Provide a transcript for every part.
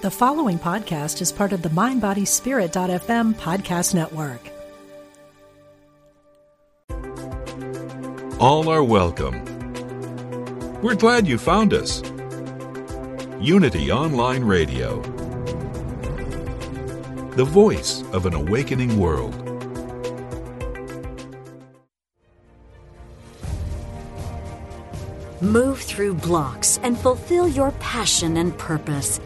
The following podcast is part of the MindBodySpirit.fm podcast network. All are welcome. We're glad you found us. Unity Online Radio, the voice of an awakening world. Move through blocks and fulfill your passion and purpose.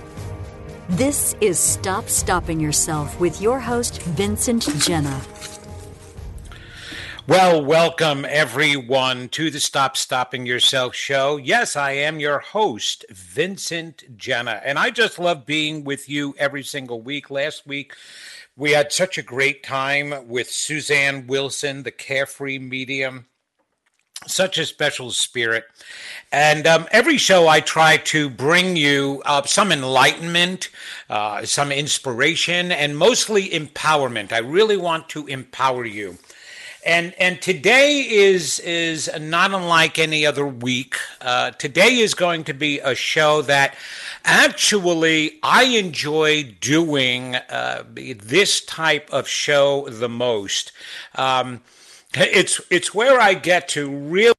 This is Stop Stopping Yourself with your host, Vincent Genna. Well, welcome everyone to the Stop Stopping Yourself show. Yes, I am your host, Vincent Genna, and I just love being with you every single week. Last week, we had such a great time with Suzanne Wilson, the carefree medium such a special spirit. And um, every show, I try to bring you uh, some enlightenment, uh, some inspiration, and mostly empowerment. I really want to empower you. And and today is is not unlike any other week. Uh, today is going to be a show that actually I enjoy doing uh, this type of show the most. Um, it's it's where I get to really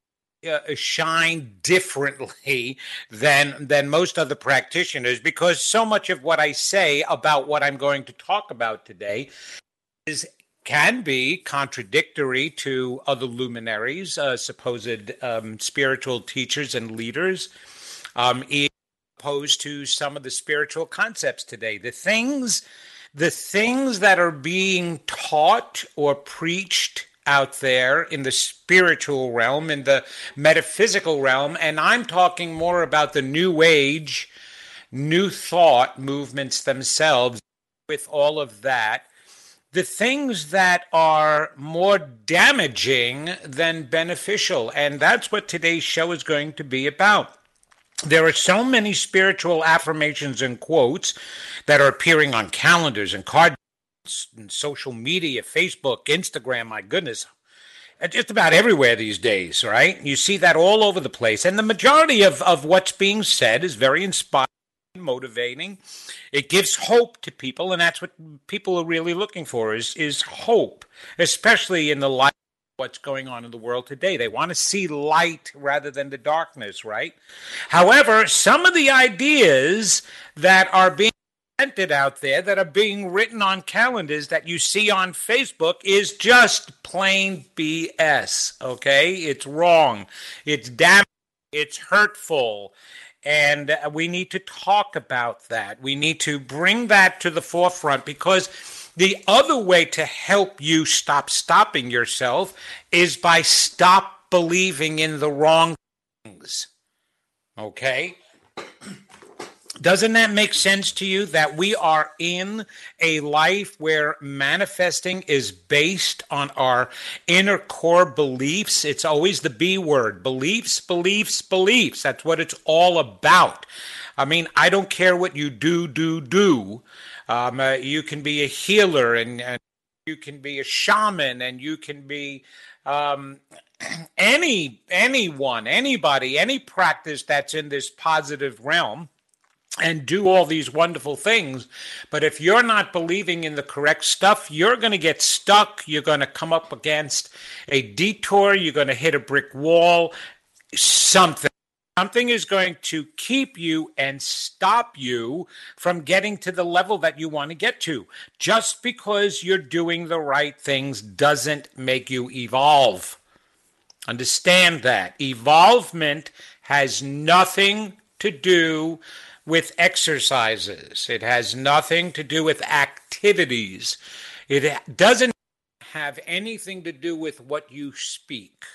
uh, shine differently than than most other practitioners because so much of what I say about what I'm going to talk about today is can be contradictory to other luminaries, uh, supposed um, spiritual teachers and leaders, um, opposed to some of the spiritual concepts today. The things, the things that are being taught or preached out there in the spiritual realm, in the metaphysical realm, and I'm talking more about the New Age, New Thought movements themselves, with all of that. The things that are more damaging than beneficial. And that's what today's show is going to be about. There are so many spiritual affirmations and quotes that are appearing on calendars and card social media, Facebook, Instagram, my goodness, just about everywhere these days, right? You see that all over the place. And the majority of, of what's being said is very inspiring, motivating. It gives hope to people, and that's what people are really looking for is, is hope, especially in the light of what's going on in the world today. They want to see light rather than the darkness, right? However, some of the ideas that are being out there that are being written on calendars that you see on Facebook is just plain BS. Okay? It's wrong. It's damaging. It's hurtful. And uh, we need to talk about that. We need to bring that to the forefront because the other way to help you stop stopping yourself is by stop believing in the wrong things. Okay? Doesn't that make sense to you that we are in a life where manifesting is based on our inner core beliefs? It's always the B word beliefs, beliefs, beliefs. That's what it's all about. I mean, I don't care what you do, do, do. Um, uh, you can be a healer and, and, you can be a shaman and you can be um, any anyone, anybody, any practice that's in this positive realm and do all these wonderful things. But if you're not believing in the correct stuff, you're going to get stuck. You're going to come up against a detour. You're going to hit a brick wall. Something. Something is going to keep you and stop you from getting to the level that you want to get to. Just because you're doing the right things doesn't make you evolve. Understand that. Evolvement has nothing to do with exercises. It has nothing to do with activities. It doesn't have anything to do with what you speak.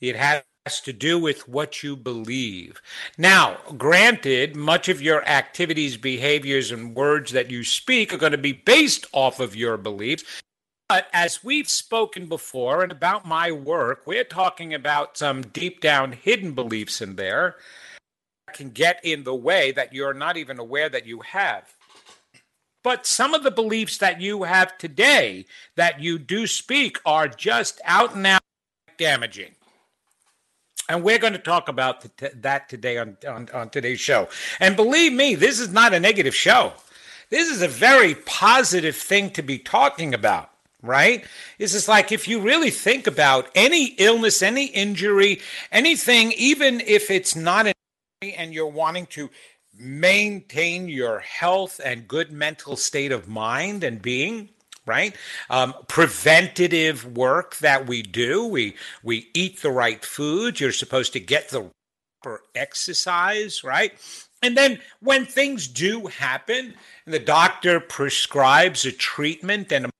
It has to do with what you believe. Now, granted, much of your activities, behaviors, and words that you speak are going to be based off of your beliefs. But as we've spoken before and about my work, we're talking about some deep down hidden beliefs in there can get in the way that you're not even aware that you have. But some of the beliefs that you have today that you do speak are just out and out damaging. And we're going to talk about that today on, on, on today's show. And believe me, this is not a negative show. This is a very positive thing to be talking about right? This is like if you really think about any illness, any injury, anything, even if it's not and you're wanting to maintain your health and good mental state of mind and being, right? Um, preventative work that we do. We we eat the right food. You're supposed to get the proper exercise, right? And then when things do happen, and the doctor prescribes a treatment and a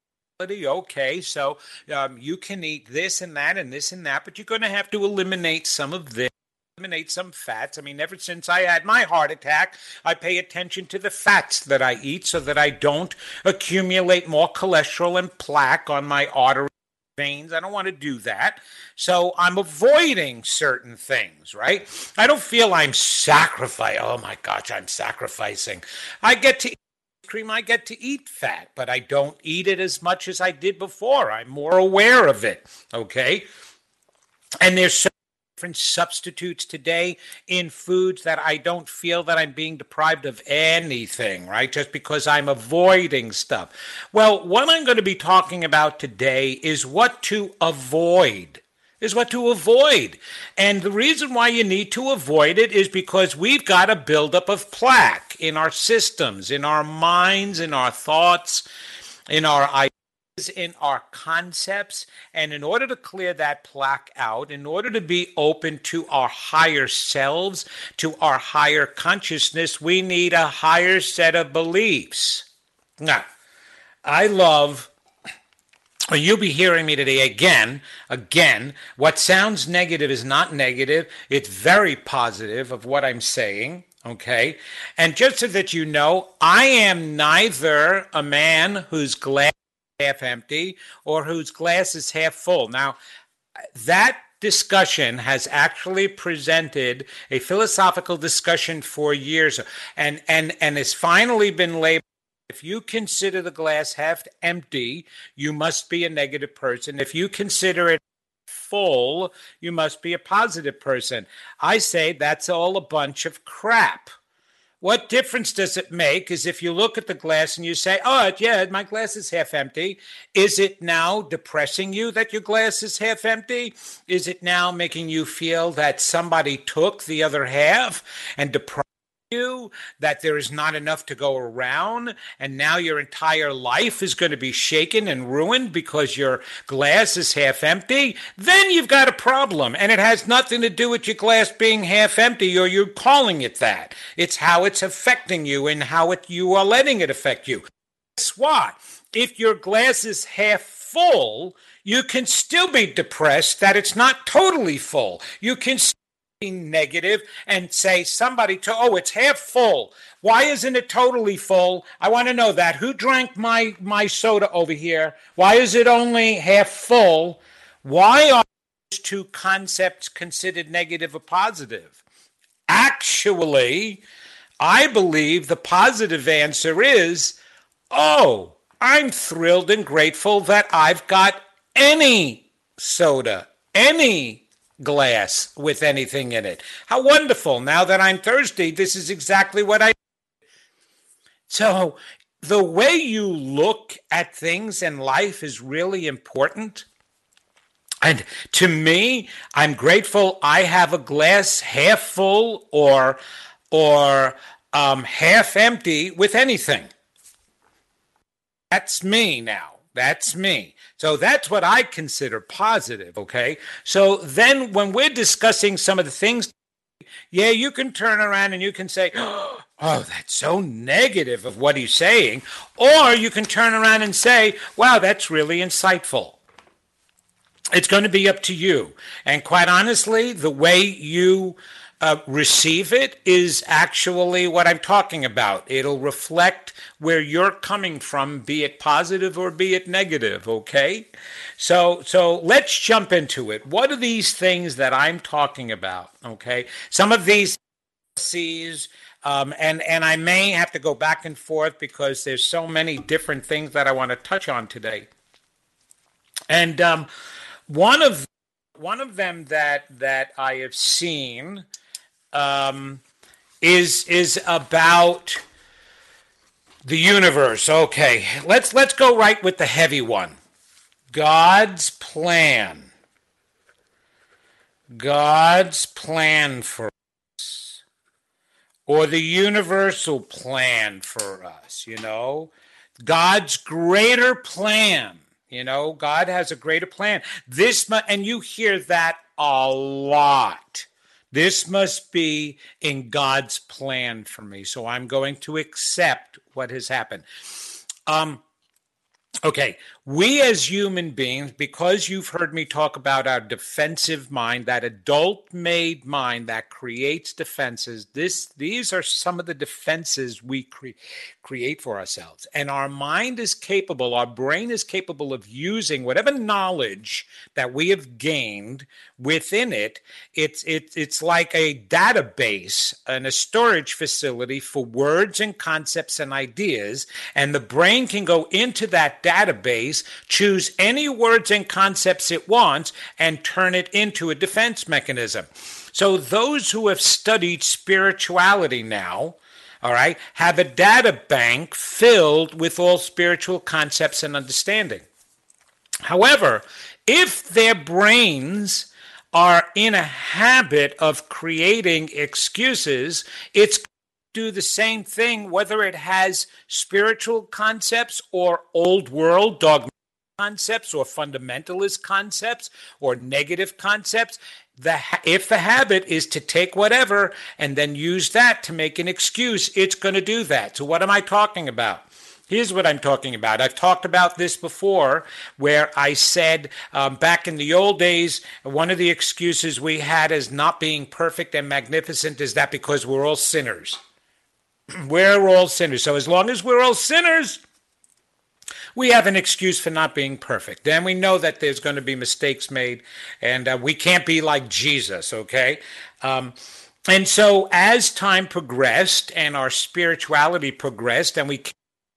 okay so um, you can eat this and that and this and that but you're going to have to eliminate some of this eliminate some fats. I mean, ever since I had my heart attack, I pay attention to the fats that I eat so that I don't accumulate more cholesterol and plaque on my artery veins. I don't want to do that. So I'm avoiding certain things, right? I don't feel I'm sacrificing. Oh my gosh, I'm sacrificing. I get to eat cream, I get to eat fat, but I don't eat it as much as I did before. I'm more aware of it, okay? And there's so different substitutes today in foods that I don't feel that I'm being deprived of anything, right? Just because I'm avoiding stuff. Well, what I'm going to be talking about today is what to avoid is what to avoid. And the reason why you need to avoid it is because we've got a buildup of plaque in our systems, in our minds, in our thoughts, in our ideas in our concepts. And in order to clear that plaque out, in order to be open to our higher selves, to our higher consciousness, we need a higher set of beliefs. Now, I love. You'll be hearing me today again. Again, what sounds negative is not negative. It's very positive of what I'm saying. Okay. And just so that you know, I am neither a man who's glad half empty or whose glass is half full. Now, that discussion has actually presented a philosophical discussion for years and and and has finally been labeled if you consider the glass half empty you must be a negative person. If you consider it full you must be a positive person. I say that's all a bunch of crap what difference does it make is if you look at the glass and you say, oh, yeah, my glass is half empty. Is it now depressing you that your glass is half empty? Is it now making you feel that somebody took the other half and deprived? You that there is not enough to go around and now your entire life is going to be shaken and ruined because your glass is half empty then you've got a problem. And it has nothing to do with your glass being half empty or you calling it that. It's how it's affecting you and how it you are letting it affect you. Guess what? If your glass is half full you can still be depressed that it's not totally full. You can negative and say somebody to oh it's half full. Why isn't it totally full? I want to know that. Who drank my my soda over here? Why is it only half full? Why are these two concepts considered negative or positive? Actually i believe the positive answer is oh i'm thrilled and grateful that i've got any soda any glass with anything in it. How wonderful. Now that I'm thirsty, this is exactly what I. So, the way you look at things in life is really important. And to me, I'm grateful I have a glass half full or or um, half empty with anything. That's me now. That's me. So that's what I consider positive. Okay. So then when we're discussing some of the things, yeah, you can turn around and you can say, oh, that's so negative of what he's saying. Or you can turn around and say, wow, that's really insightful. It's going to be up to you. And quite honestly, the way you uh, receive it is actually what I'm talking about. It'll reflect where you're coming from, be it positive or be it negative. Okay, so so let's jump into it. What are these things that I'm talking about? Okay, some of these policies. Um, and and I may have to go back and forth because there's so many different things that I want to touch on today. And um, one of one of them that that I have seen um, is is about the universe. Okay, let's let's go right with the heavy one. God's plan. God's plan for us, or the universal plan for us. You know, God's greater plan. You know, God has a greater plan. This, and you hear that a lot. This must be in God's plan for me. So I'm going to accept what has happened. Um, Okay, we as human beings, because you've heard me talk about our defensive mind, that adult made mind that creates defenses, this these are some of the defenses we cre- create for ourselves. And our mind is capable, our brain is capable of using whatever knowledge that we have gained within it. It's it's it's like a database and a storage facility for words and concepts and ideas, and the brain can go into that database, choose any words and concepts it wants, and turn it into a defense mechanism. So, those who have studied spirituality now, all right, have a data bank filled with all spiritual concepts and understanding. However, if their brains are in a habit of creating excuses, it's do the same thing, whether it has spiritual concepts or old world dogmatic concepts or fundamentalist concepts or negative concepts. The, if the habit is to take whatever and then use that to make an excuse, it's going to do that. So, what am I talking about? Here's what I'm talking about. I've talked about this before, where I said um, back in the old days, one of the excuses we had as not being perfect and magnificent is that because we're all sinners. we're all sinners. So as long as we're all sinners, we have an excuse for not being perfect. Then we know that there's going to be mistakes made, and uh, we can't be like Jesus, okay? Um, and so as time progressed and our spirituality progressed, and we came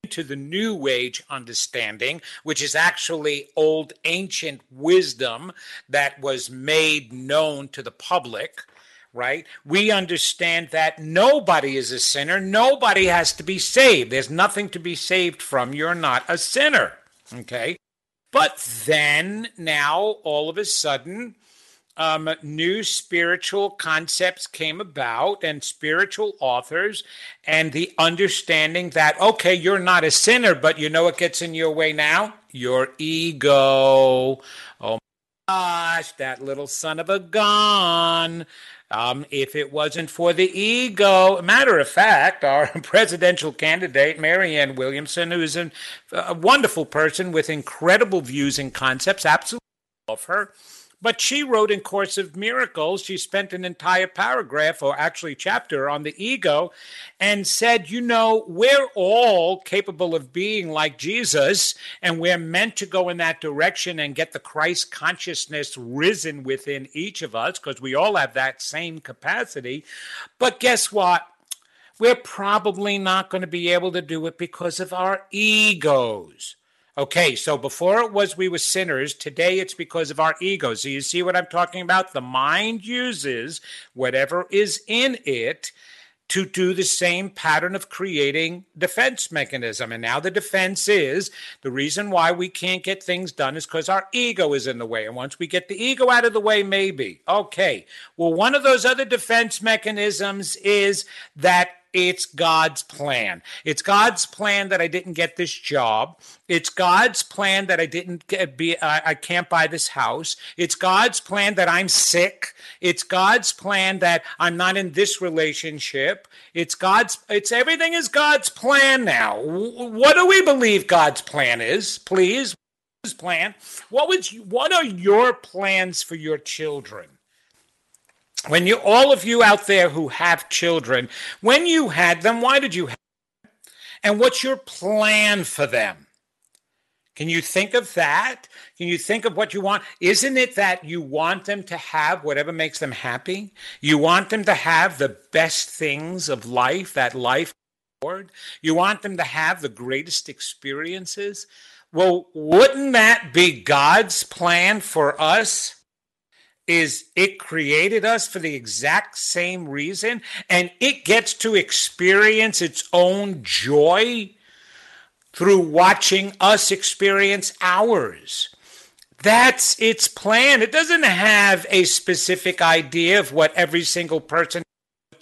to the new age understanding, which is actually old ancient wisdom that was made known to the public right? We understand that nobody is a sinner. Nobody has to be saved. There's nothing to be saved from. You're not a sinner, okay? But then, now, all of a sudden, um, new spiritual concepts came about and spiritual authors, and the understanding that, okay, you're not a sinner, but you know what gets in your way now? Your ego. Oh my gosh, that little son of a gun um, if it wasn't for the ego, matter of fact, our presidential candidate, Marianne Williamson, who is an, a wonderful person with incredible views and concepts, absolutely love her. But she wrote in Course of Miracles, she spent an entire paragraph or actually chapter on the ego and said, you know, we're all capable of being like Jesus and we're meant to go in that direction and get the Christ consciousness risen within each of us because we all have that same capacity. But guess what? We're probably not going to be able to do it because of our egos. Okay, so before it was we were sinners, today it's because of our ego. So you see what I'm talking about? The mind uses whatever is in it to do the same pattern of creating defense mechanism. And now the defense is the reason why we can't get things done is because our ego is in the way. And once we get the ego out of the way, maybe. Okay. Well, one of those other defense mechanisms is that it's God's plan. It's God's plan that I didn't get this job. It's God's plan that I didn't get, be. Uh, I can't buy this house. It's God's plan that I'm sick. It's God's plan that I'm not in this relationship. It's God's. It's everything is God's plan now. What do we believe God's plan is? Please, plan. What would you, What are your plans for your children? When you all of you out there who have children when you had them why did you have them? And what's your plan for them? Can you think of that? Can you think of what you want? Isn't it that you want them to have whatever makes them happy? You want them to have the best things of life that life you want them to have the greatest experiences? Well wouldn't that be god's plan for us is it created us for the exact same reason and it gets to experience its own joy through watching us experience ours. That's its plan. It doesn't have a specific idea of what every single person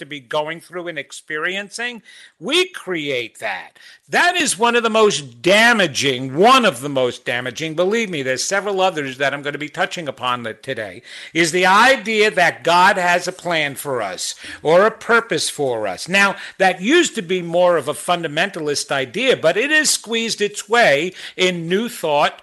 to be going through and experiencing. We create that. That is one of the most damaging, one of the most damaging, believe me, there's several others that I'm going to be touching upon today, is the idea that God has a plan for us or a purpose for us. Now, that used to be more of a fundamentalist idea, but it has squeezed its way in new thought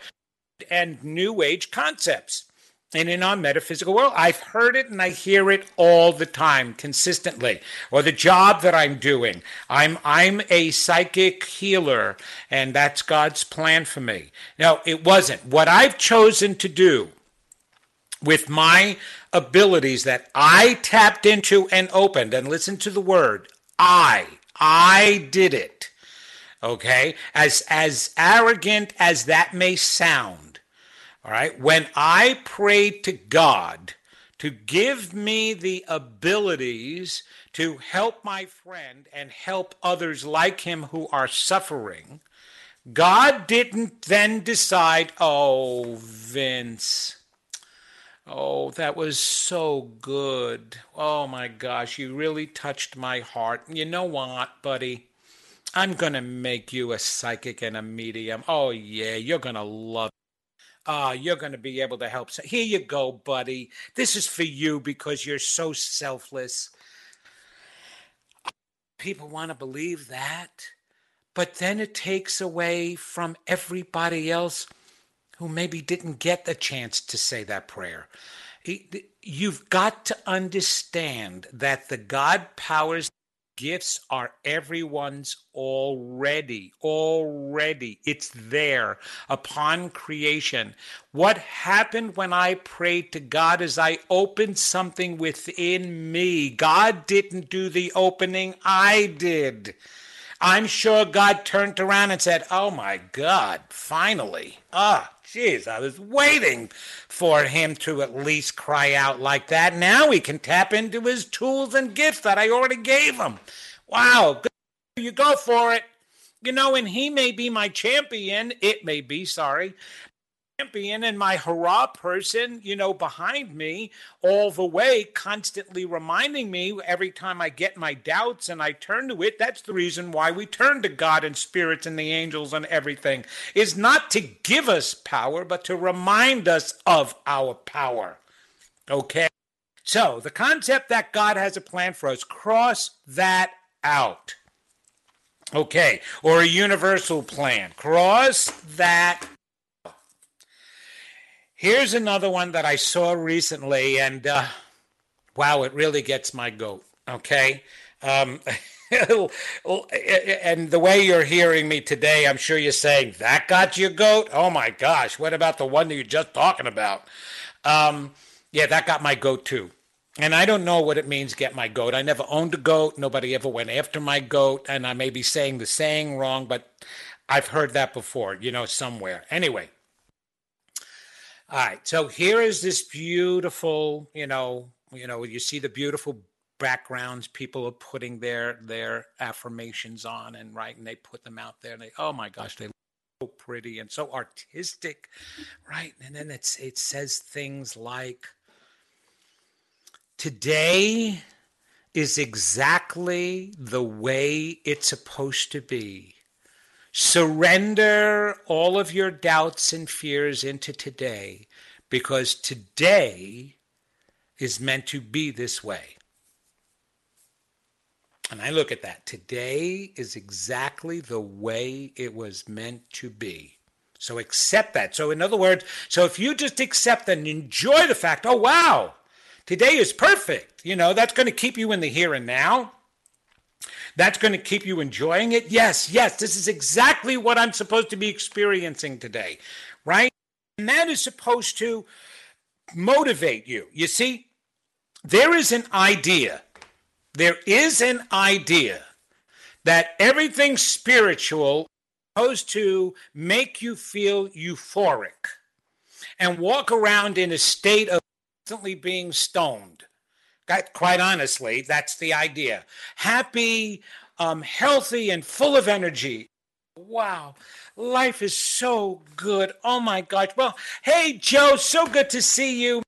and new age concepts and in our metaphysical world. I've heard it and I hear it all the time, consistently. Or the job that I'm doing. I'm I'm a psychic healer, and that's God's plan for me. No, it wasn't. What I've chosen to do with my abilities that I tapped into and opened, and listen to the word, I. I did it. Okay? As as arrogant as that may sound all right. When I prayed to God to give me the abilities to help my friend and help others like him who are suffering, God didn't then decide, oh, Vince. Oh, that was so good. Oh my gosh, you really touched my heart. You know what, buddy? I'm going to make you a psychic and a medium. Oh, yeah, you're going to love Ah, you're going to be able to help. So here you go, buddy. This is for you because you're so selfless. People want to believe that, but then it takes away from everybody else who maybe didn't get the chance to say that prayer. You've got to understand that the God powers gifts are everyone's already. Already. It's there upon creation. What happened when I prayed to God is I opened something within me. God didn't do the opening, I did. I'm sure God turned around and said, Oh my God, finally. Ah, jeez, I was waiting for him to at least cry out like that. Now he can tap into his tools and gifts that I already gave him. Wow, you go for it. You know, and he may be my champion. It may be, sorry, champion and my hurrah person, you know, behind me all the way, constantly reminding me every time I get my doubts and I turn to it. That's the reason why we turn to God and spirits and the angels and everything, is not to give us power, but to remind us of our power. Okay? So, the concept that God has a plan for us, cross that out. Okay, or a universal plan. Cross that Here's another one that I saw recently, and uh, wow, it really gets my goat. Okay. Um, and the way you're hearing me today, I'm sure you're saying, that got your goat? Oh my gosh, what about the one that you're just talking about? Um, yeah, that got my goat too. And I don't know what it means, get my goat. I never owned a goat. Nobody ever went after my goat. And I may be saying the saying wrong, but I've heard that before, you know, somewhere. Anyway, all right. So here is this beautiful, you know, you know, you see the beautiful backgrounds people are putting their their affirmations on and right and they put them out there and they oh my gosh they look so pretty and so artistic right and then it's it says things like today is exactly the way it's supposed to be Surrender all of your doubts and fears into today because today is meant to be this way. And I look at that. Today is exactly the way it was meant to be. So accept that. So, in other words, so if you just accept and enjoy the fact, oh, wow, today is perfect, you know, that's going to keep you in the here and now. That's going to keep you enjoying it. Yes, yes, this is exactly what I'm supposed to be experiencing today, right? And that is supposed to motivate you. You see, there is an idea, there is an idea that everything spiritual is supposed to make you feel euphoric and walk around in a state of constantly being stoned. Quite honestly, that's the idea. Happy, um, healthy, and full of energy. Wow, life is so good. Oh my gosh. Well, hey, Joe, so good to see you.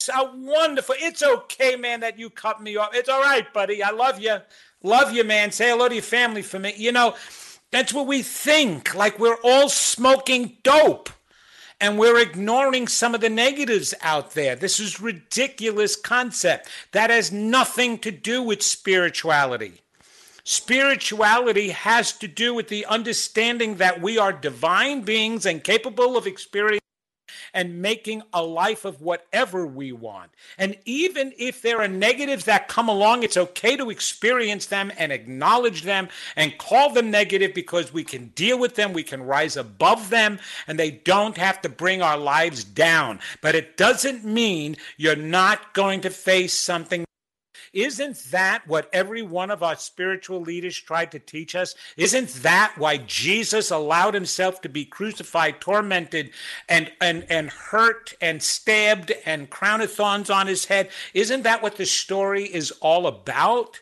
So wonderful. It's okay, man, that you cut me off. It's all right, buddy. I love you. Love you, man. Say hello to your family for me. You know, that's what we think, like we're all smoking dope and we're ignoring some of the negatives out there. This is ridiculous concept that has nothing to do with spirituality. Spirituality has to do with the understanding that we are divine beings and capable of experiencing and making a life of whatever we want. And even if there are negatives that come along, it's okay to experience them and acknowledge them and call them negative because we can deal with them, we can rise above them, and they don't have to bring our lives down. But it doesn't mean you're not going to face something isn't that what every one of our spiritual leaders tried to teach us? Isn't that why Jesus allowed himself to be crucified, tormented, and, and, and hurt and stabbed and crown of thorns on his head? Isn't that what the story is all about?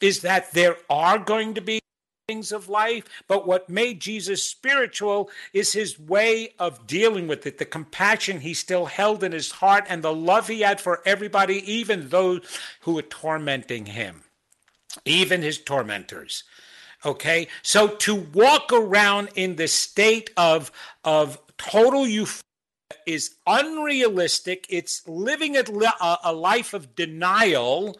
Is that there are going to be things of life, but what made Jesus spiritual is his way of dealing with it, the compassion he still held in his heart, and the love he had for everybody, even those who were tormenting him, even his tormentors. Okay, so to walk around in the state of of total euphoria is unrealistic. It's living a, a life of denial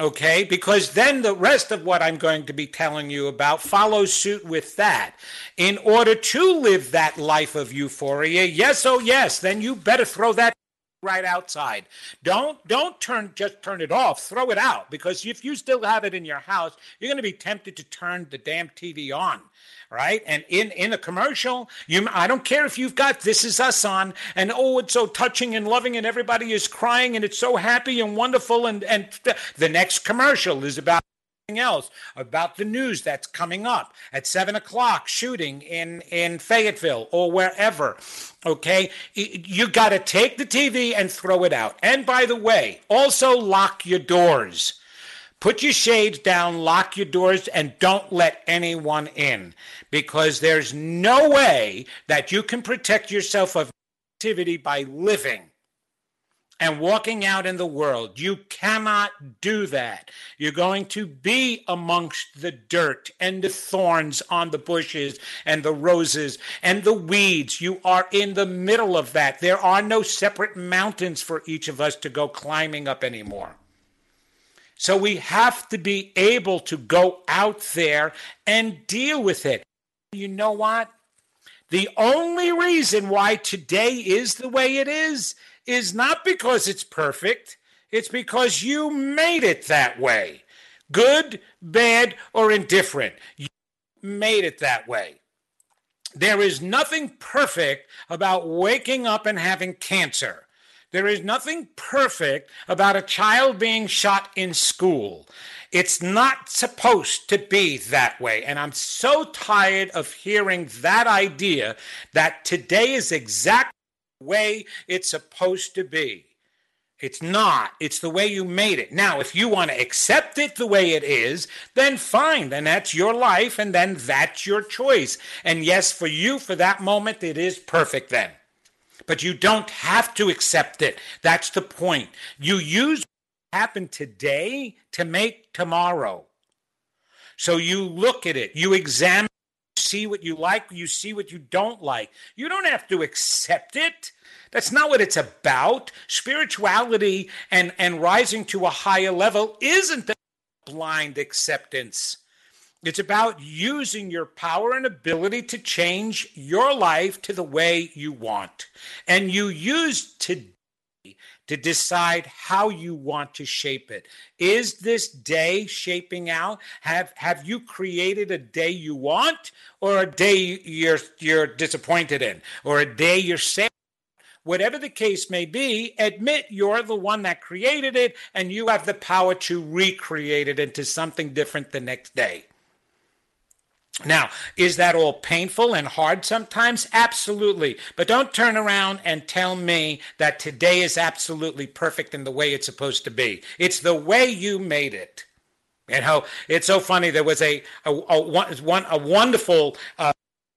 Okay, because then the rest of what I'm going to be telling you about follows suit with that. In order to live that life of euphoria, yes, oh yes, then you better throw that right outside. Don't don't turn just turn it off, throw it out because if you still have it in your house, you're going to be tempted to turn the damn TV on right? And in in a commercial, you I don't care if you've got This Is Us on, and oh, it's so touching and loving, and everybody is crying, and it's so happy and wonderful, and and the next commercial is about else about the news that's coming up at seven o'clock shooting in in fayetteville or wherever okay? You got to take the tv and throw it out. And by the way also lock your doors Put your shades down, lock your doors, and don't let anyone in because there's no way that you can protect yourself of activity by living and walking out in the world. You cannot do that. You're going to be amongst the dirt and the thorns on the bushes and the roses and the weeds. You are in the middle of that. There are no separate mountains for each of us to go climbing up anymore. So we have to be able to go out there and deal with it. You know what? The only reason why today is the way it is is not because it's perfect, it's because you made it that way. Good, bad, or indifferent. You made it that way. There is nothing perfect about waking up and having cancer. There is nothing perfect about a child being shot in school. It's not supposed to be that way. And I'm so tired of hearing that idea that today is exactly the way it's supposed to be. It's not. It's the way you made it. Now, if you want to accept it the way it is, then fine. Then that's your life and then that's your choice. And yes, for you, for that moment, it is perfect then but you don't have to accept it. That's the point. You use what happened today to make tomorrow. So you look at it, you examine, you see what you like, you see what you don't like. You don't have to accept it. That's not what it's about. Spirituality and, and rising to a higher level isn't a blind acceptance. It's about using your power and ability to change your life to the way you want. And you use today to decide how you want to shape it. Is this day shaping out? Have have you created a day you want or a day you're you're disappointed in or a day you're sad? Whatever the case may be, admit you're the one that created it and you have the power to recreate it into something different the next day. Now, is that all painful and hard sometimes? Absolutely. But don't turn around and tell me that today is absolutely perfect in the way it's supposed to be. It's the way you made it. You know, it's so funny. There was a a, a, one, a wonderful uh,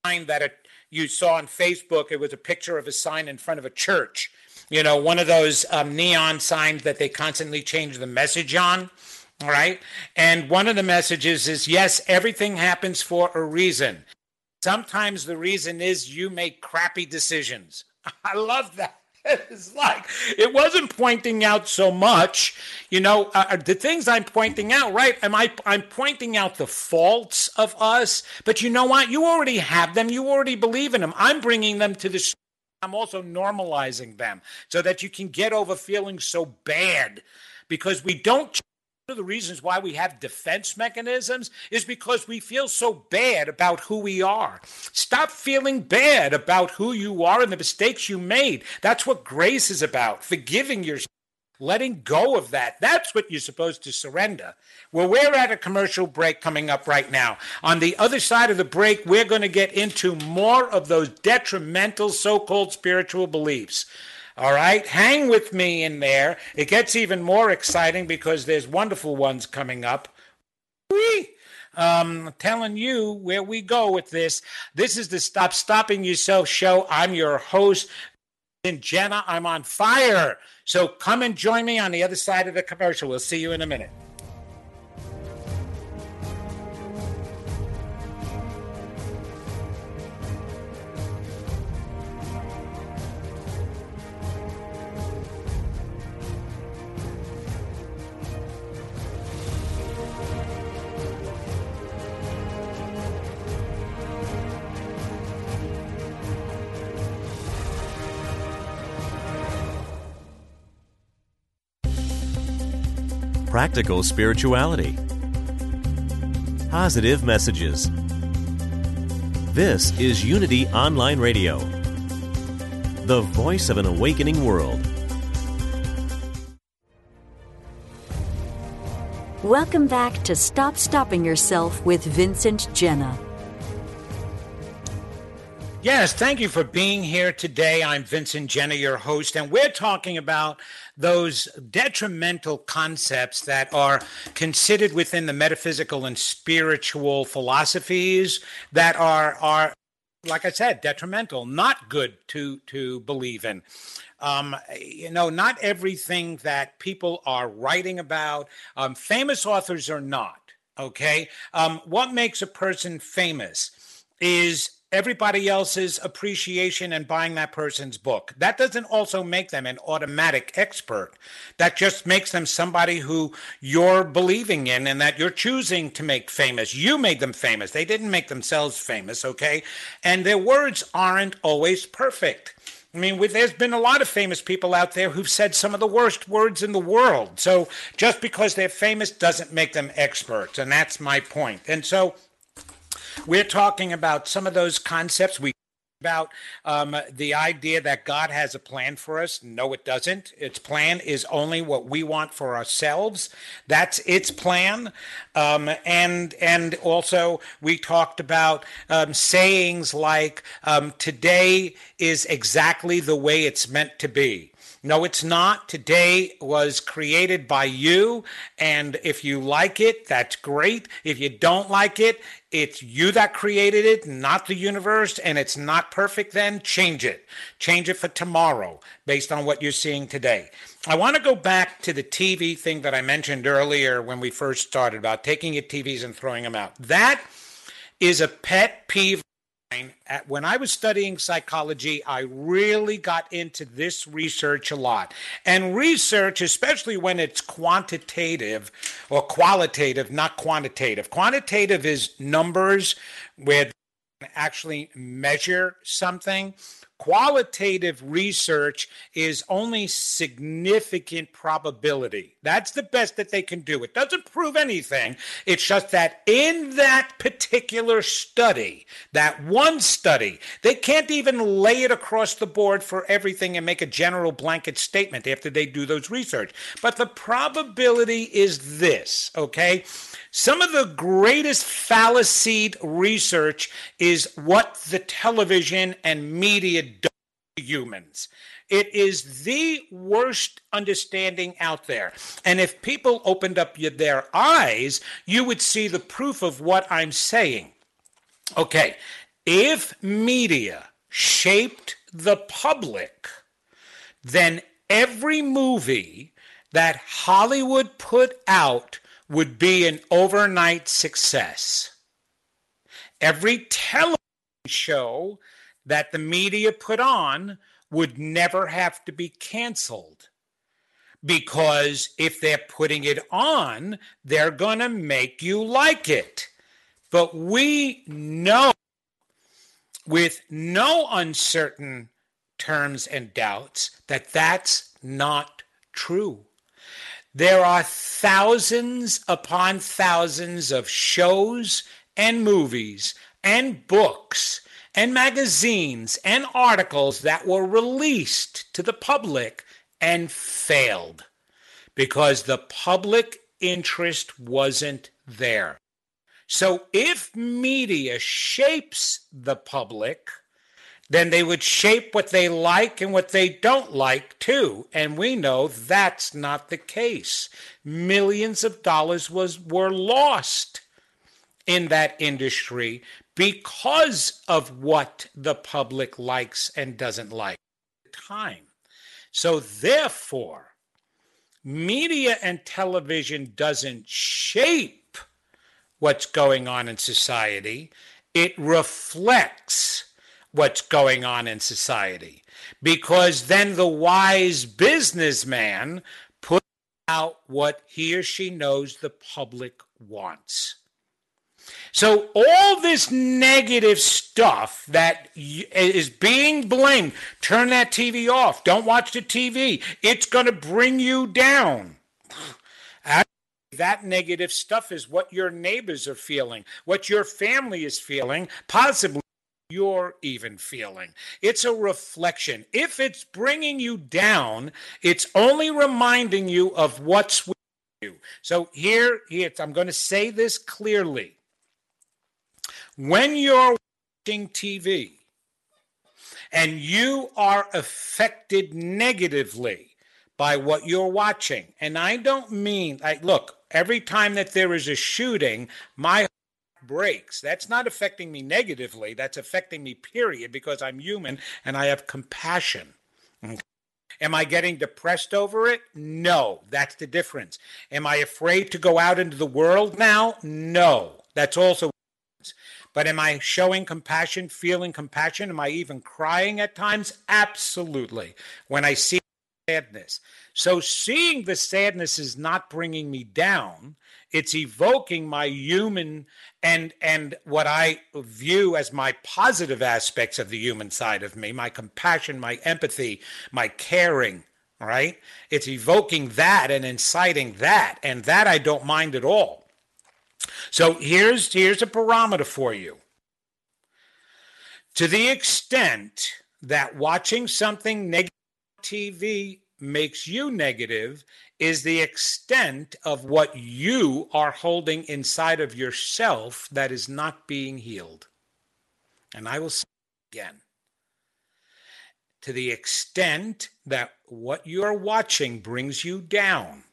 sign that it, you saw on Facebook. It was a picture of a sign in front of a church. You know, one of those um, neon signs that they constantly change the message on. All right. And one of the messages is yes, everything happens for a reason. Sometimes the reason is you make crappy decisions. I love that. It's like it wasn't pointing out so much, you know, uh, uh, the things I'm pointing out, right? Am I? I'm pointing out the faults of us, but you know what? You already have them. You already believe in them. I'm bringing them to the. I'm also normalizing them so that you can get over feeling so bad because we don't of the reasons why we have defense mechanisms is because we feel so bad about who we are. Stop feeling bad about who you are and the mistakes you made. That's what grace is about. Forgiving yourself, letting go of that. That's what you're supposed to surrender. Well, we're at a commercial break coming up right now. On the other side of the break, we're going to get into more of those detrimental so called spiritual beliefs. All right, hang with me in there. It gets even more exciting because there's wonderful ones coming up. Whee! Um, telling you where we go with this. This is the Stop Stopping Yourself show. I'm your host, and Genna. I'm on fire. So come and join me on the other side of the commercial. We'll see you in a minute. Practical spirituality, positive messages. This is Unity Online Radio, the voice of an awakening world. Welcome back to Stop Stopping Yourself with Vincent Genna. Yes, thank you for being here today. I'm Vincent Genna, your host, and we're talking about those detrimental concepts that are considered within the metaphysical and spiritual philosophies that are are like I said, detrimental, not good to to believe in. Um, you know, not everything that people are writing about, um, famous authors or not. Okay, um, what makes a person famous is everybody else's appreciation and buying that person's book. That doesn't also make them an automatic expert. That just makes them somebody who you're believing in and that you're choosing to make famous. You made them famous. They didn't make themselves famous, okay? And their words aren't always perfect. I mean, there's been a lot of famous people out there who've said some of the worst words in the world. So just because they're famous doesn't make them experts. And that's my point. And so we're talking about some of those concepts. We about um, the idea that God has a plan for us. No, it doesn't. Its plan is only what we want for ourselves. That's its plan. Um, and and also we talked about um, sayings like um, "Today is exactly the way it's meant to be." No, it's not. Today was created by you. And if you like it, that's great. If you don't like it, it's you that created it, not the universe, and it's not perfect, then change it. Change it for tomorrow based on what you're seeing today. I want to go back to the TV thing that I mentioned earlier when we first started about taking your TVs and throwing them out. That is a pet peeve Uh, when I was studying psychology, I really got into this research a lot. And research, especially when it's quantitative or qualitative, not quantitative. Quantitative is numbers where actually measure something. qualitative research is only significant probability. That's the best that they can do. It doesn't prove anything. It's just that in that particular study, that one study, they can't even lay it across the board for everything and make a general blanket statement after they do those research. But the probability is this, okay? Some of the greatest fallacied research is what the television and media do to humans. It is the worst understanding out there. And if people opened up their eyes, you would see the proof of what I'm saying. Okay, if media shaped the public, then every movie that Hollywood put out would be an overnight success. Every television show that the media put on would never have to be canceled. Because if they're putting it on, they're going to make you like it. But we know with no uncertain terms and doubts that that's not true. There are thousands upon thousands of shows and movies and books and magazines and articles that were released to the public and failed because the public interest wasn't there. So if media shapes the public, then they would shape what they like and what they don't like too. And we know that's not the case. Millions of dollars was were lost in that industry because of what the public likes and doesn't like time. So therefore, media and television doesn't shape what's going on in society. It reflects what's going on in society because then the wise businessman puts out what he or she knows the public wants. So, all this negative stuff that is being blamed, turn that TV off, don't watch the TV, it's going to bring you down. That negative stuff is what your neighbors are feeling, what your family is feeling, possibly you're even feeling. It's a reflection. If it's bringing you down, it's only reminding you of what's with you. So here, here I'm going to say this clearly. When you're watching TV and you are affected negatively by what you're watching, and I don't mean, I look, every time that there is a shooting, my heart breaks. That's not affecting me negatively. That's affecting me, period, because I'm human and I have compassion. Am I getting depressed over it? No, that's the difference. Am I afraid to go out into the world now? No, that's also. But am I showing compassion, feeling compassion? Am I even crying at times? Absolutely. When I see sadness. So seeing the sadness is not bringing me down it's evoking my human and and what i view as my positive aspects of the human side of me my compassion my empathy my caring right it's evoking that and inciting that and that i don't mind at all so here's here's a parameter for you to the extent that watching something negative tv makes you negative is the extent of what you are holding inside of yourself that is not being healed. And I will say again to the extent that what you're watching brings you down.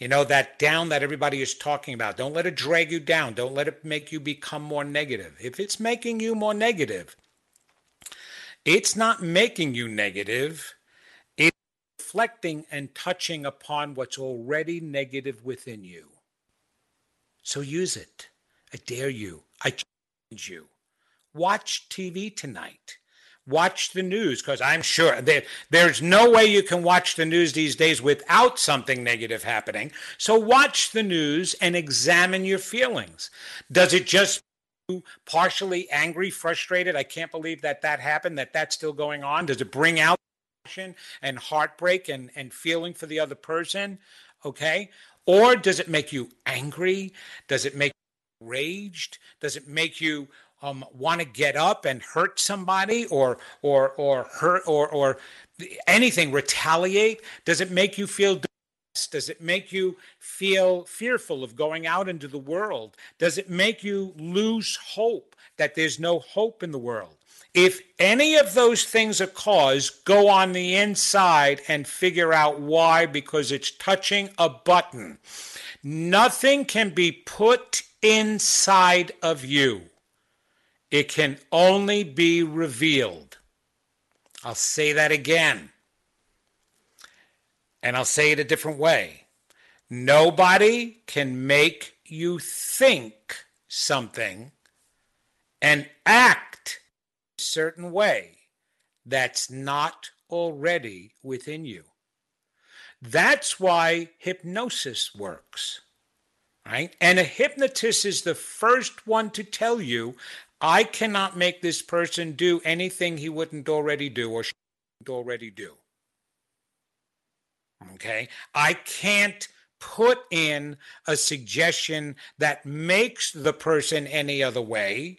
You know, that down that everybody is talking about. Don't let it drag you down. Don't let it make you become more negative. If it's making you more negative, it's not making you negative It's reflecting and touching upon what's already negative within you. So use it. I dare you. I challenge you. Watch TV tonight. Watch the news because I'm sure that there's no way you can watch the news these days without something negative happening. So watch the news and examine your feelings. Does it just partially angry, frustrated? I can't believe that that happened, that that's still going on. Does it bring out passion and heartbreak and, and feeling for the other person? Okay. Or does it make you angry? Does it make you raged? Does it make you um, want to get up and hurt somebody or or or hurt or or anything retaliate? Does it make you feel does it make you feel fearful of going out into the world? Does it make you lose hope that there's no hope in the world? If any of those things are caused, go on the inside and figure out why, because it's touching a button. Nothing can be put inside of you, it can only be revealed. I'll say that again. And I'll say it a different way. Nobody can make you think something and act a certain way that's not already within you. That's why hypnosis works, right? And a hypnotist is the first one to tell you, I cannot make this person do anything he wouldn't already do or should already do. Okay. I can't put in a suggestion that makes the person any other way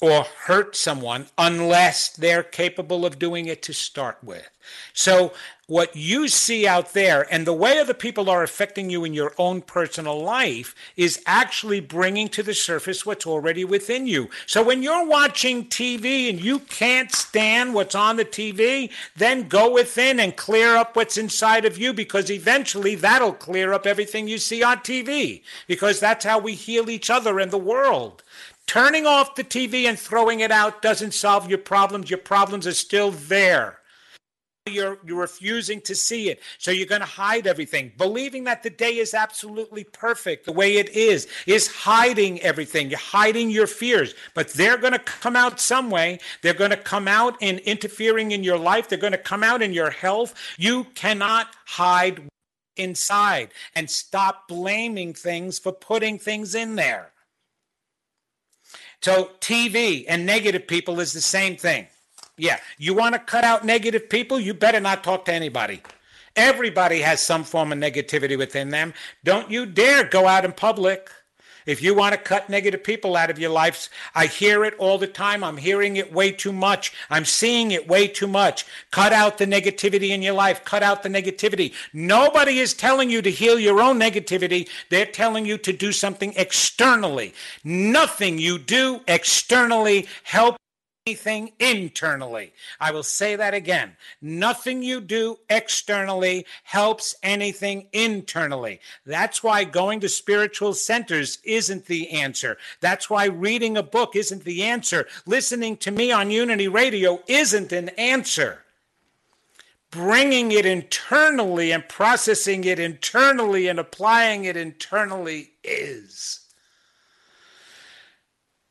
or hurt someone unless they're capable of doing it to start with. So, what you see out there and the way other people are affecting you in your own personal life is actually bringing to the surface what's already within you. So, when you're watching TV and you can't stand what's on the TV, then go within and clear up what's inside of you because eventually that'll clear up everything you see on TV because that's how we heal each other in the world. Turning off the TV and throwing it out doesn't solve your problems. Your problems are still there. You're, you're refusing to see it. So you're going to hide everything. Believing that the day is absolutely perfect the way it is, is hiding everything. You're hiding your fears. But they're going to come out some way. They're going to come out in interfering in your life. They're going to come out in your health. You cannot hide inside and stop blaming things for putting things in there. So TV and negative people is the same thing. Yeah, you want to cut out negative people, you better not talk to anybody. Everybody has some form of negativity within them. Don't you dare go out in public. If you want to cut negative people out of your lives, I hear it all the time. I'm hearing it way too much. I'm seeing it way too much. Cut out the negativity in your life. Cut out the negativity. Nobody is telling you to heal your own negativity. They're telling you to do something externally. Nothing you do externally helps anything internally. I will say that again. Nothing you do externally helps anything internally. That's why going to spiritual centers isn't the answer. That's why reading a book isn't the answer. Listening to me on Unity Radio isn't an answer. Bringing it internally and processing it internally and applying it internally is.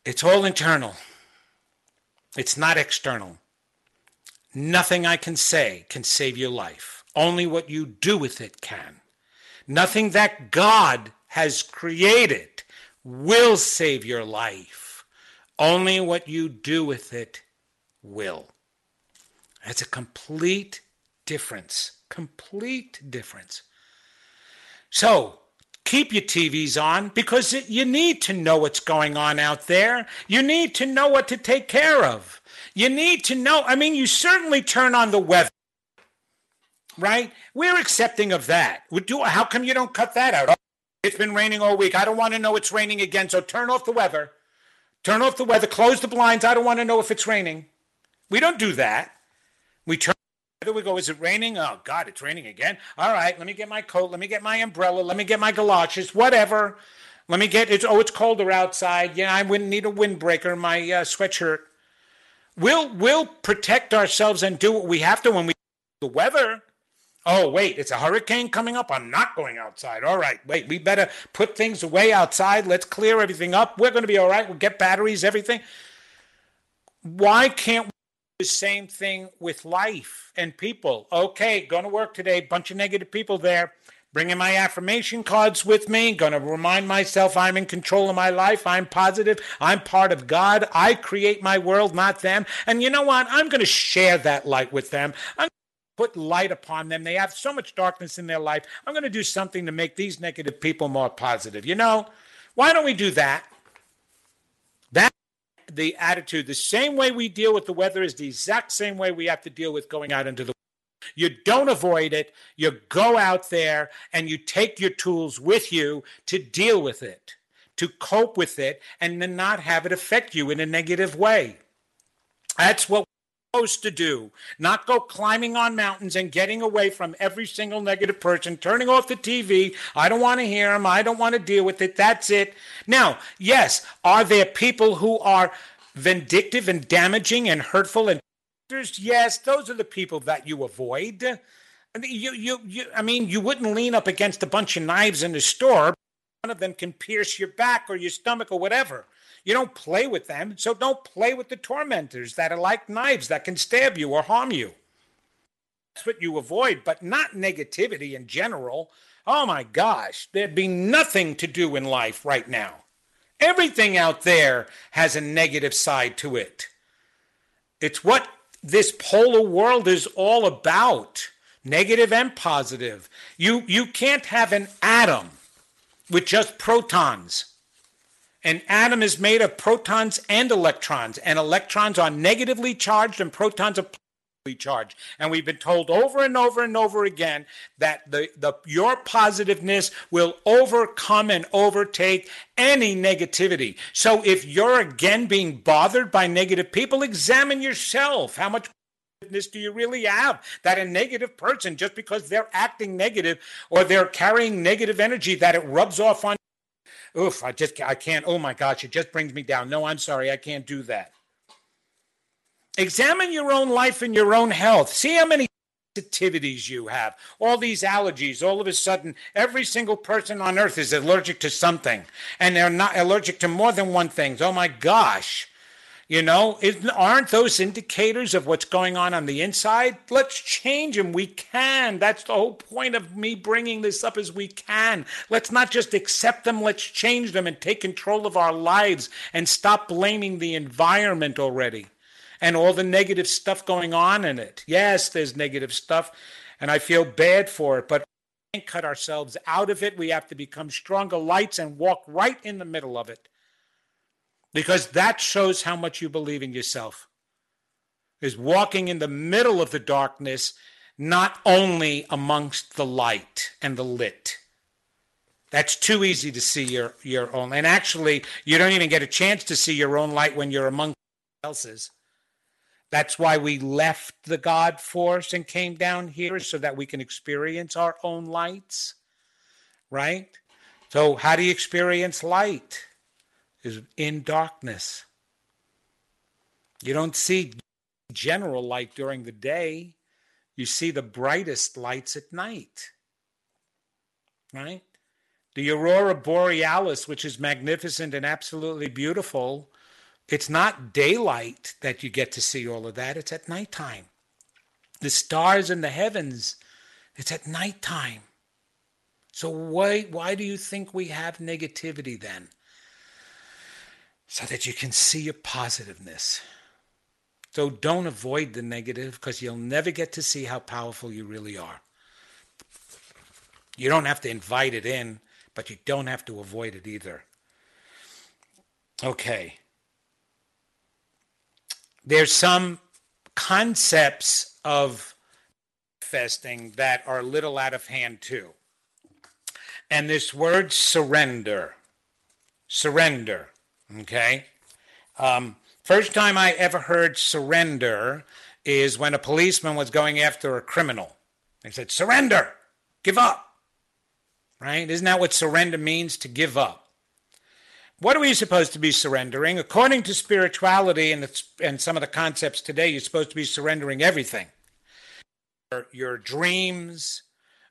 It's all internal. It's not external. Nothing I can say can save your life. Only what you do with it can. Nothing that God has created will save your life. Only what you do with it will. That's a complete difference. Complete difference. So, keep your TVs on because you need to know what's going on out there. You need to know what to take care of. You need to know. I mean, you certainly turn on the weather, right? We're accepting of that. Do, How come you don't cut that out? Oh, it's been raining all week. I don't want to know it's raining again. So turn off the weather. Turn off the weather. Close the blinds. I don't want to know if it's raining. We don't do that. We turn there we go. Is it raining? Oh, God, it's raining again. All right, let me get my coat. Let me get my umbrella. Let me get my galoshes, whatever. Let me get it. Oh, it's colder outside. Yeah, I wouldn't need a windbreaker, my uh, sweatshirt. We'll, we'll protect ourselves and do what we have to when we the weather. Oh, wait, it's a hurricane coming up. I'm not going outside. All right, wait, we better put things away outside. Let's clear everything up. We're going to be all right. We'll get batteries, everything. Why can't the same thing with life and people. Okay, going to work today, bunch of negative people there. bringing my affirmation cards with me, going to remind myself I'm in control of my life. I'm positive. I'm part of God. I create my world, not them. And you know what? I'm going to share that light with them. I'm put light upon them. They have so much darkness in their life. I'm going to do something to make these negative people more positive. You know, why don't we do that? That the attitude, the same way we deal with the weather is the exact same way we have to deal with going out into the you don't avoid it. You go out there and you take your tools with you to deal with it, to cope with it, and not have it affect you in a negative way. That's what supposed to do. Not go climbing on mountains and getting away from every single negative person, turning off the TV. I don't want to hear them. I don't want to deal with it. That's it. Now, yes, are there people who are vindictive and damaging and hurtful and yes, those are the people that you avoid. You, you, you, I mean, you wouldn't lean up against a bunch of knives in the store. One of them can pierce your back or your stomach or whatever. You don't play with them, so don't play with the tormentors that are like knives that can stab you or harm you. That's what you avoid, but not negativity in general. Oh my gosh, there'd be nothing to do in life right now. Everything out there has a negative side to it. It's what this polar world is all about negative and positive. You, you can't have an atom with just protons. An atom is made of protons and electrons, and electrons are negatively charged and protons are positively charged. And we've been told over and over and over again that the, the your positiveness will overcome and overtake any negativity. So if you're again being bothered by negative people, examine yourself. How much positiveness do you really have that a negative person just because they're acting negative or they're carrying negative energy that it rubs off on oof i just i can't oh my gosh it just brings me down. No i'm sorry i can't do that. Examine your own life and your own health. See how many sensitivities you have. All these allergies all of a sudden every single person on earth is allergic to something and they're not allergic to more than one thing. Oh my gosh you know, aren't those indicators of what's going on on the inside? Let's change them. We can. That's the whole point of me bringing this up is we can. Let's not just accept them. Let's change them and take control of our lives and stop blaming the environment already and all the negative stuff going on in it. Yes, there's negative stuff and I feel bad for it, but we can't cut ourselves out of it. We have to become stronger lights and walk right in the middle of it because that shows how much you believe in yourself. Is walking in the middle of the darkness, not only amongst the light and the lit. That's too easy to see your, your own. And actually, you don't even get a chance to see your own light when you're among else's. That's why we left the God force and came down here so that we can experience our own lights. Right? So, how do you experience light? Is in darkness. You don't see general light during the day. You see the brightest lights at night. Right? The aurora borealis, which is magnificent and absolutely beautiful, it's not daylight that you get to see all of that, it's at nighttime. The stars in the heavens, it's at nighttime. So why why do you think we have negativity then? So that you can see your positiveness. So don't avoid the negative because you'll never get to see how powerful you really are. You don't have to invite it in, but you don't have to avoid it either. Okay. There's some concepts of manifesting that are a little out of hand too. And this word surrender, surrender Okay. Um, first time I ever heard surrender is when a policeman was going after a criminal. They said, surrender, give up. Right? Isn't that what surrender means? To give up. What are we supposed to be surrendering? According to spirituality and, and some of the concepts today, you're supposed to be surrendering everything your, your dreams,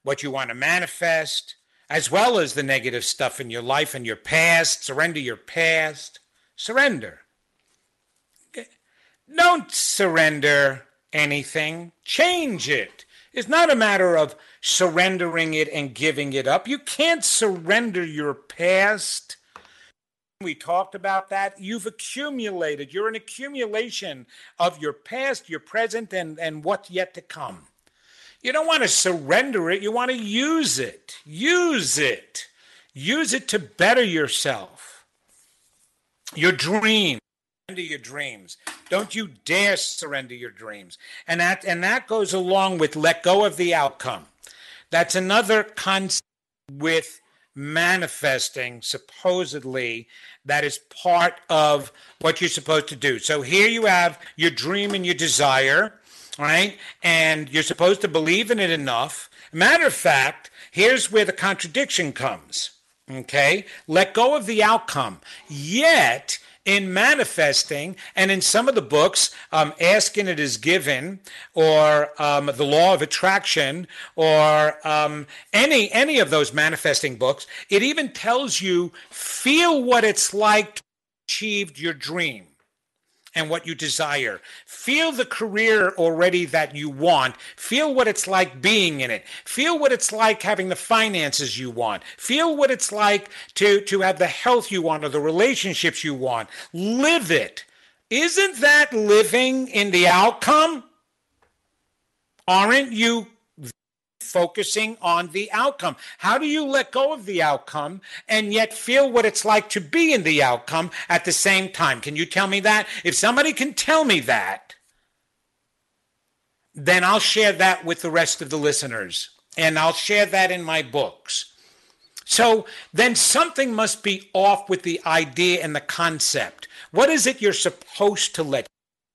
what you want to manifest, as well as the negative stuff in your life and your past. Surrender your past. Surrender. Don't surrender anything, change it. It's not a matter of surrendering it and giving it up. You can't surrender your past. We talked about that. You've accumulated. You're an accumulation of your past, your present, and, and what's yet to come. You don't want to surrender it. You want to use it. Use it. Use it to better yourself. Your dream. Surrender your dreams. Don't you dare surrender your dreams. And that and that goes along with let go of the outcome. That's another concept with manifesting supposedly that is part of what you're supposed to do. So here you have your dream and your desire right? And you're supposed to believe in it enough. Matter of fact, here's where the contradiction comes. Okay? Let go of the outcome. Yet, in manifesting, and in some of the books, um, Ask and It Is Given, or um, the law of attraction, or um, any any of those manifesting books, it even tells you feel what it's like to achieve your dream and what you desire. Feel the career already that you want. Feel what it's like being in it. Feel what it's like having the finances you want. Feel what it's like to, to have the health you want or the relationships you want. Live it. Isn't that living in the outcome? Aren't you focusing on the outcome. How do you let go of the outcome and yet feel what it's like to be in the outcome at the same time? Can you tell me that? If somebody can tell me that, then I'll share that with the rest of the listeners and I'll share that in my books. So then something must be off with the idea and the concept. What is it you're supposed to let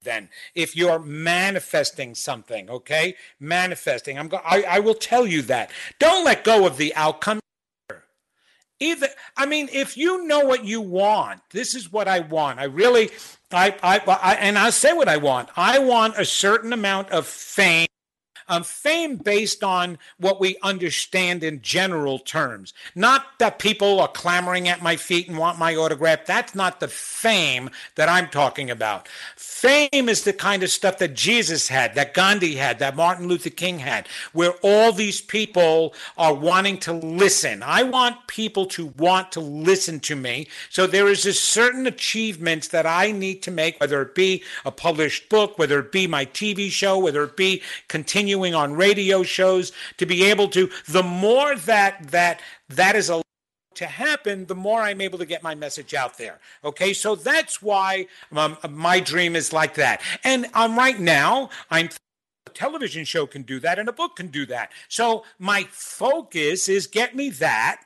then. If you're manifesting something okay? Manifesting. I'm go- I, I will tell you that. Don't let go of the outcome. Either i mean if you know what you want this is what i want. I really I, I, I and i'll say what i want. I want a certain amount of fame um, fame based on what we understand in general terms. Not that people are clamoring at my feet and want my autograph. That's not the fame that I'm talking about. Fame is the kind of stuff that Jesus had, that Gandhi had, that Martin Luther King had, where all these people are wanting to listen. I want people to want to listen to me. So there is a certain achievements that I need to make, whether it be a published book, whether it be my TV show, whether it be continuing on radio shows, to be able to, the more that that that is a to happen, the more I'm able to get my message out there. Okay, so that's why um, my dream is like that. And um, right now, I'm a television show can do that, and a book can do that. So my focus is get me that.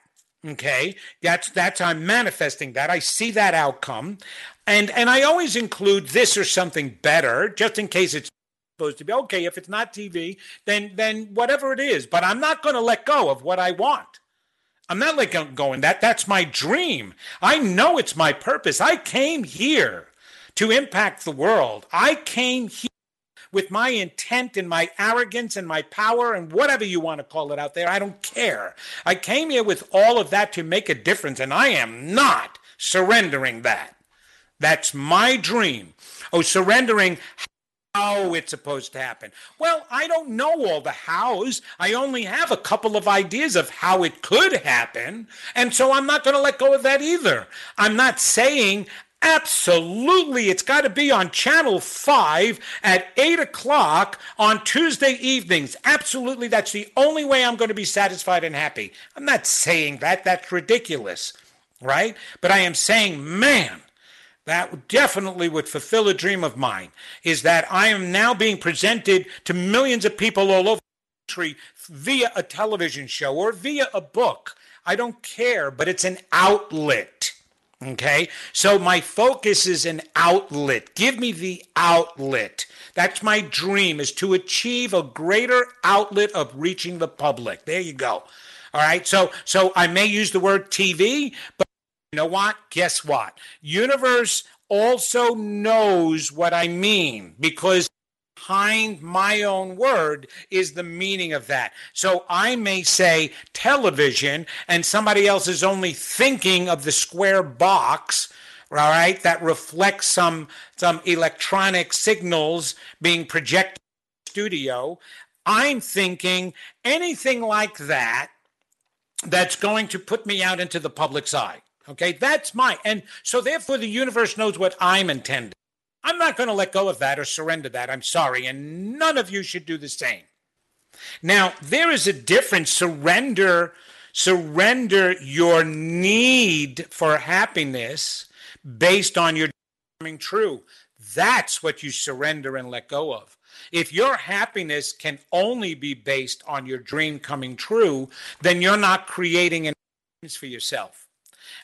Okay, that's that's I'm manifesting that. I see that outcome, and and I always include this or something better, just in case it's supposed to be okay if it's not tv then then whatever it is but i'm not going to let go of what i want I'm not like going that that's my dream. I know it's my purpose. I came here to impact the world. I came here with my intent and my arrogance and my power and whatever you want to call it out there. I don't care. I came here with all of that to make a difference and I am not surrendering that. That's my dream. Oh, surrendering how it's supposed to happen. Well, I don't know all the hows. I only have a couple of ideas of how it could happen. And so I'm not going to let go of that either. I'm not saying Absolutely. It's got to be on Channel 5 at 8 o'clock on Tuesday evenings. Absolutely. That's the only way I'm going to be satisfied and happy. I'm not saying that. That's ridiculous, right? But I am saying, man, that definitely would fulfill a dream of mine is that I am now being presented to millions of people all over the country via a television show or via a book. I don't care, but it's an outlet. Okay, so my focus is an outlet. Give me the outlet. That's my dream is to achieve a greater outlet of reaching the public. There you go. All right. So so I may use the word TV, but you know what? Guess what? Universe also knows what I mean because behind my own word is the meaning of that. So I may say television and somebody else is only thinking of the square box all right that reflects some some electronic signals being projected studio I'm thinking anything like that that's going to put me out into the public's eye. Okay, that's my, and so therefore the universe knows what I'm intending. I'm not going to let go of that or surrender that. I'm sorry. And none of you should do the same. Now, there is a difference. Surrender, surrender your need for happiness based on your dream coming true. That's what you surrender and let go of. If your happiness can only be based on your dream coming true, then you're not creating an for yourself.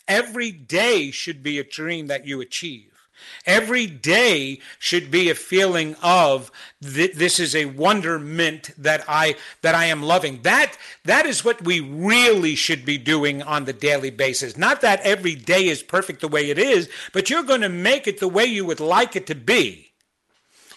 Every day should be a dream that you achieve. Every day should be a feeling of this is a wonderment that I that I am loving. That that is what we really should be doing on the daily basis. Not that every day is perfect the way it is, but you're going to make it the way you would like it to be.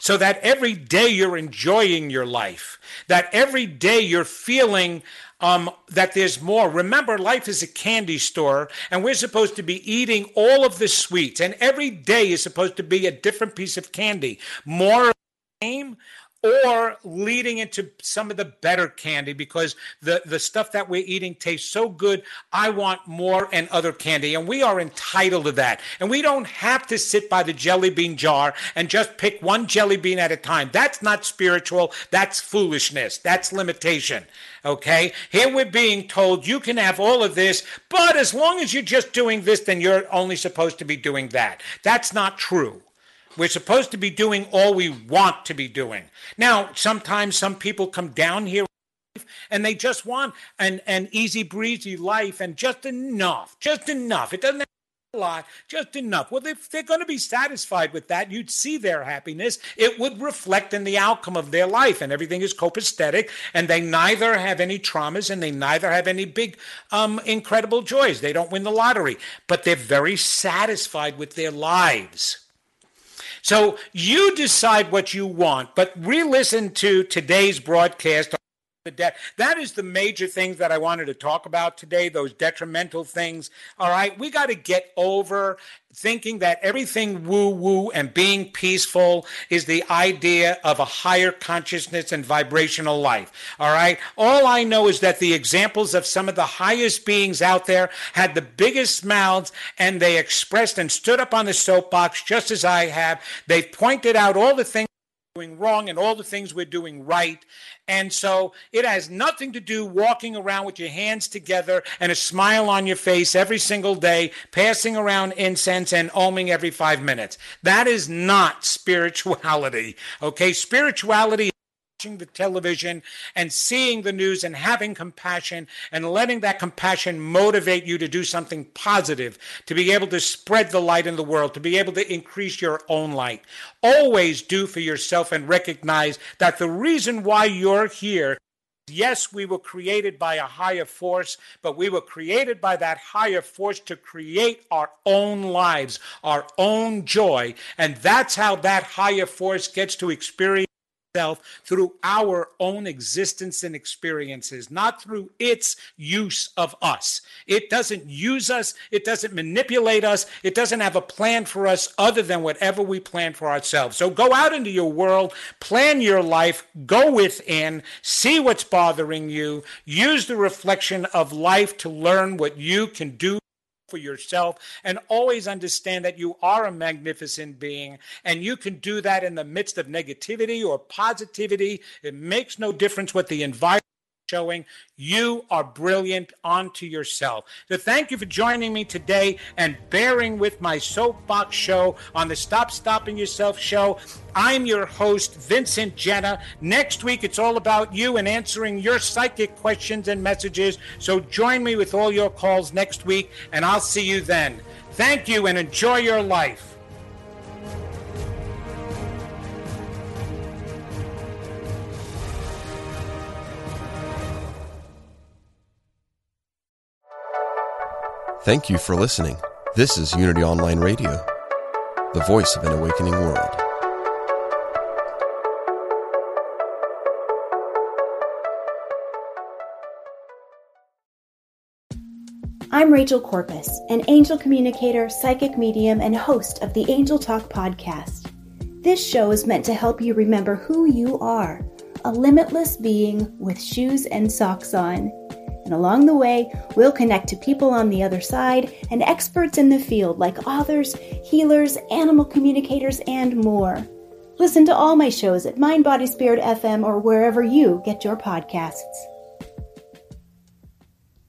So that every day you're enjoying your life, that every day you're feeling um, that there's more. Remember, life is a candy store, and we're supposed to be eating all of the sweets, and every day is supposed to be a different piece of candy. More of the same, or leading into some of the better candy because the, the stuff that we're eating tastes so good. I want more and other candy. And we are entitled to that. And we don't have to sit by the jelly bean jar and just pick one jelly bean at a time. That's not spiritual. That's foolishness. That's limitation. Okay? Here we're being told you can have all of this, but as long as you're just doing this, then you're only supposed to be doing that. That's not true. We're supposed to be doing all we want to be doing. Now, sometimes some people come down here and they just want an, an easy breezy life and just enough, just enough. It doesn't have a lot, just enough. Well, if they're going to be satisfied with that, you'd see their happiness. It would reflect in the outcome of their life, and everything is copacetic, and they neither have any traumas and they neither have any big, um, incredible joys. They don't win the lottery, but they're very satisfied with their lives. So you decide what you want, but re listen to today's broadcast the debt. That is the major things that I wanted to talk about today, those detrimental things. All right, we got to get over thinking that everything woo woo and being peaceful is the idea of a higher consciousness and vibrational life. All right, all I know is that the examples of some of the highest beings out there had the biggest mouths and they expressed and stood up on the soapbox just as I have. They pointed out all the things doing wrong and all the things we're doing right. And so it has nothing to do walking around with your hands together and a smile on your face every single day, passing around incense and oming every five minutes. That is not spirituality. Okay. Spirituality watching the television and seeing the news and having compassion and letting that compassion motivate you to do something positive, to be able to spread the light in the world, to be able to increase your own light. Always do for yourself and recognize that the reason why you're here Yes, we were created by a higher force, but we were created by that higher force to create our own lives, our own joy. And that's how that higher force gets to experience through our own existence and experiences, not through its use of us. It doesn't use us, it doesn't manipulate us, it doesn't have a plan for us other than whatever we plan for ourselves. So go out into your world, plan your life, go within, see what's bothering you, use the reflection of life to learn what you can do for yourself and always understand that you are a magnificent being and you can do that in the midst of negativity or positivity. It makes no difference what the environment showing you are brilliant onto yourself. So thank you for joining me today and bearing with my soapbox show on the Stop Stopping Yourself show. I'm your host, Vincent Genna. Next week, it's all about you and answering your psychic questions and messages. So join me with all your calls next week, and I'll see you then. Thank you and enjoy your life. Thank you for listening. This is Unity Online Radio, the voice of an awakening world. I'm Rachel Corpus, an angel communicator, psychic medium, and host of the Angel Talk podcast. This show is meant to help you remember who you are a limitless being with shoes and socks on. And along the way, we'll connect to people on the other side and experts in the field like authors, healers, animal communicators, and more. Listen to all my shows at Mind Body Spirit FM or wherever you get your podcasts.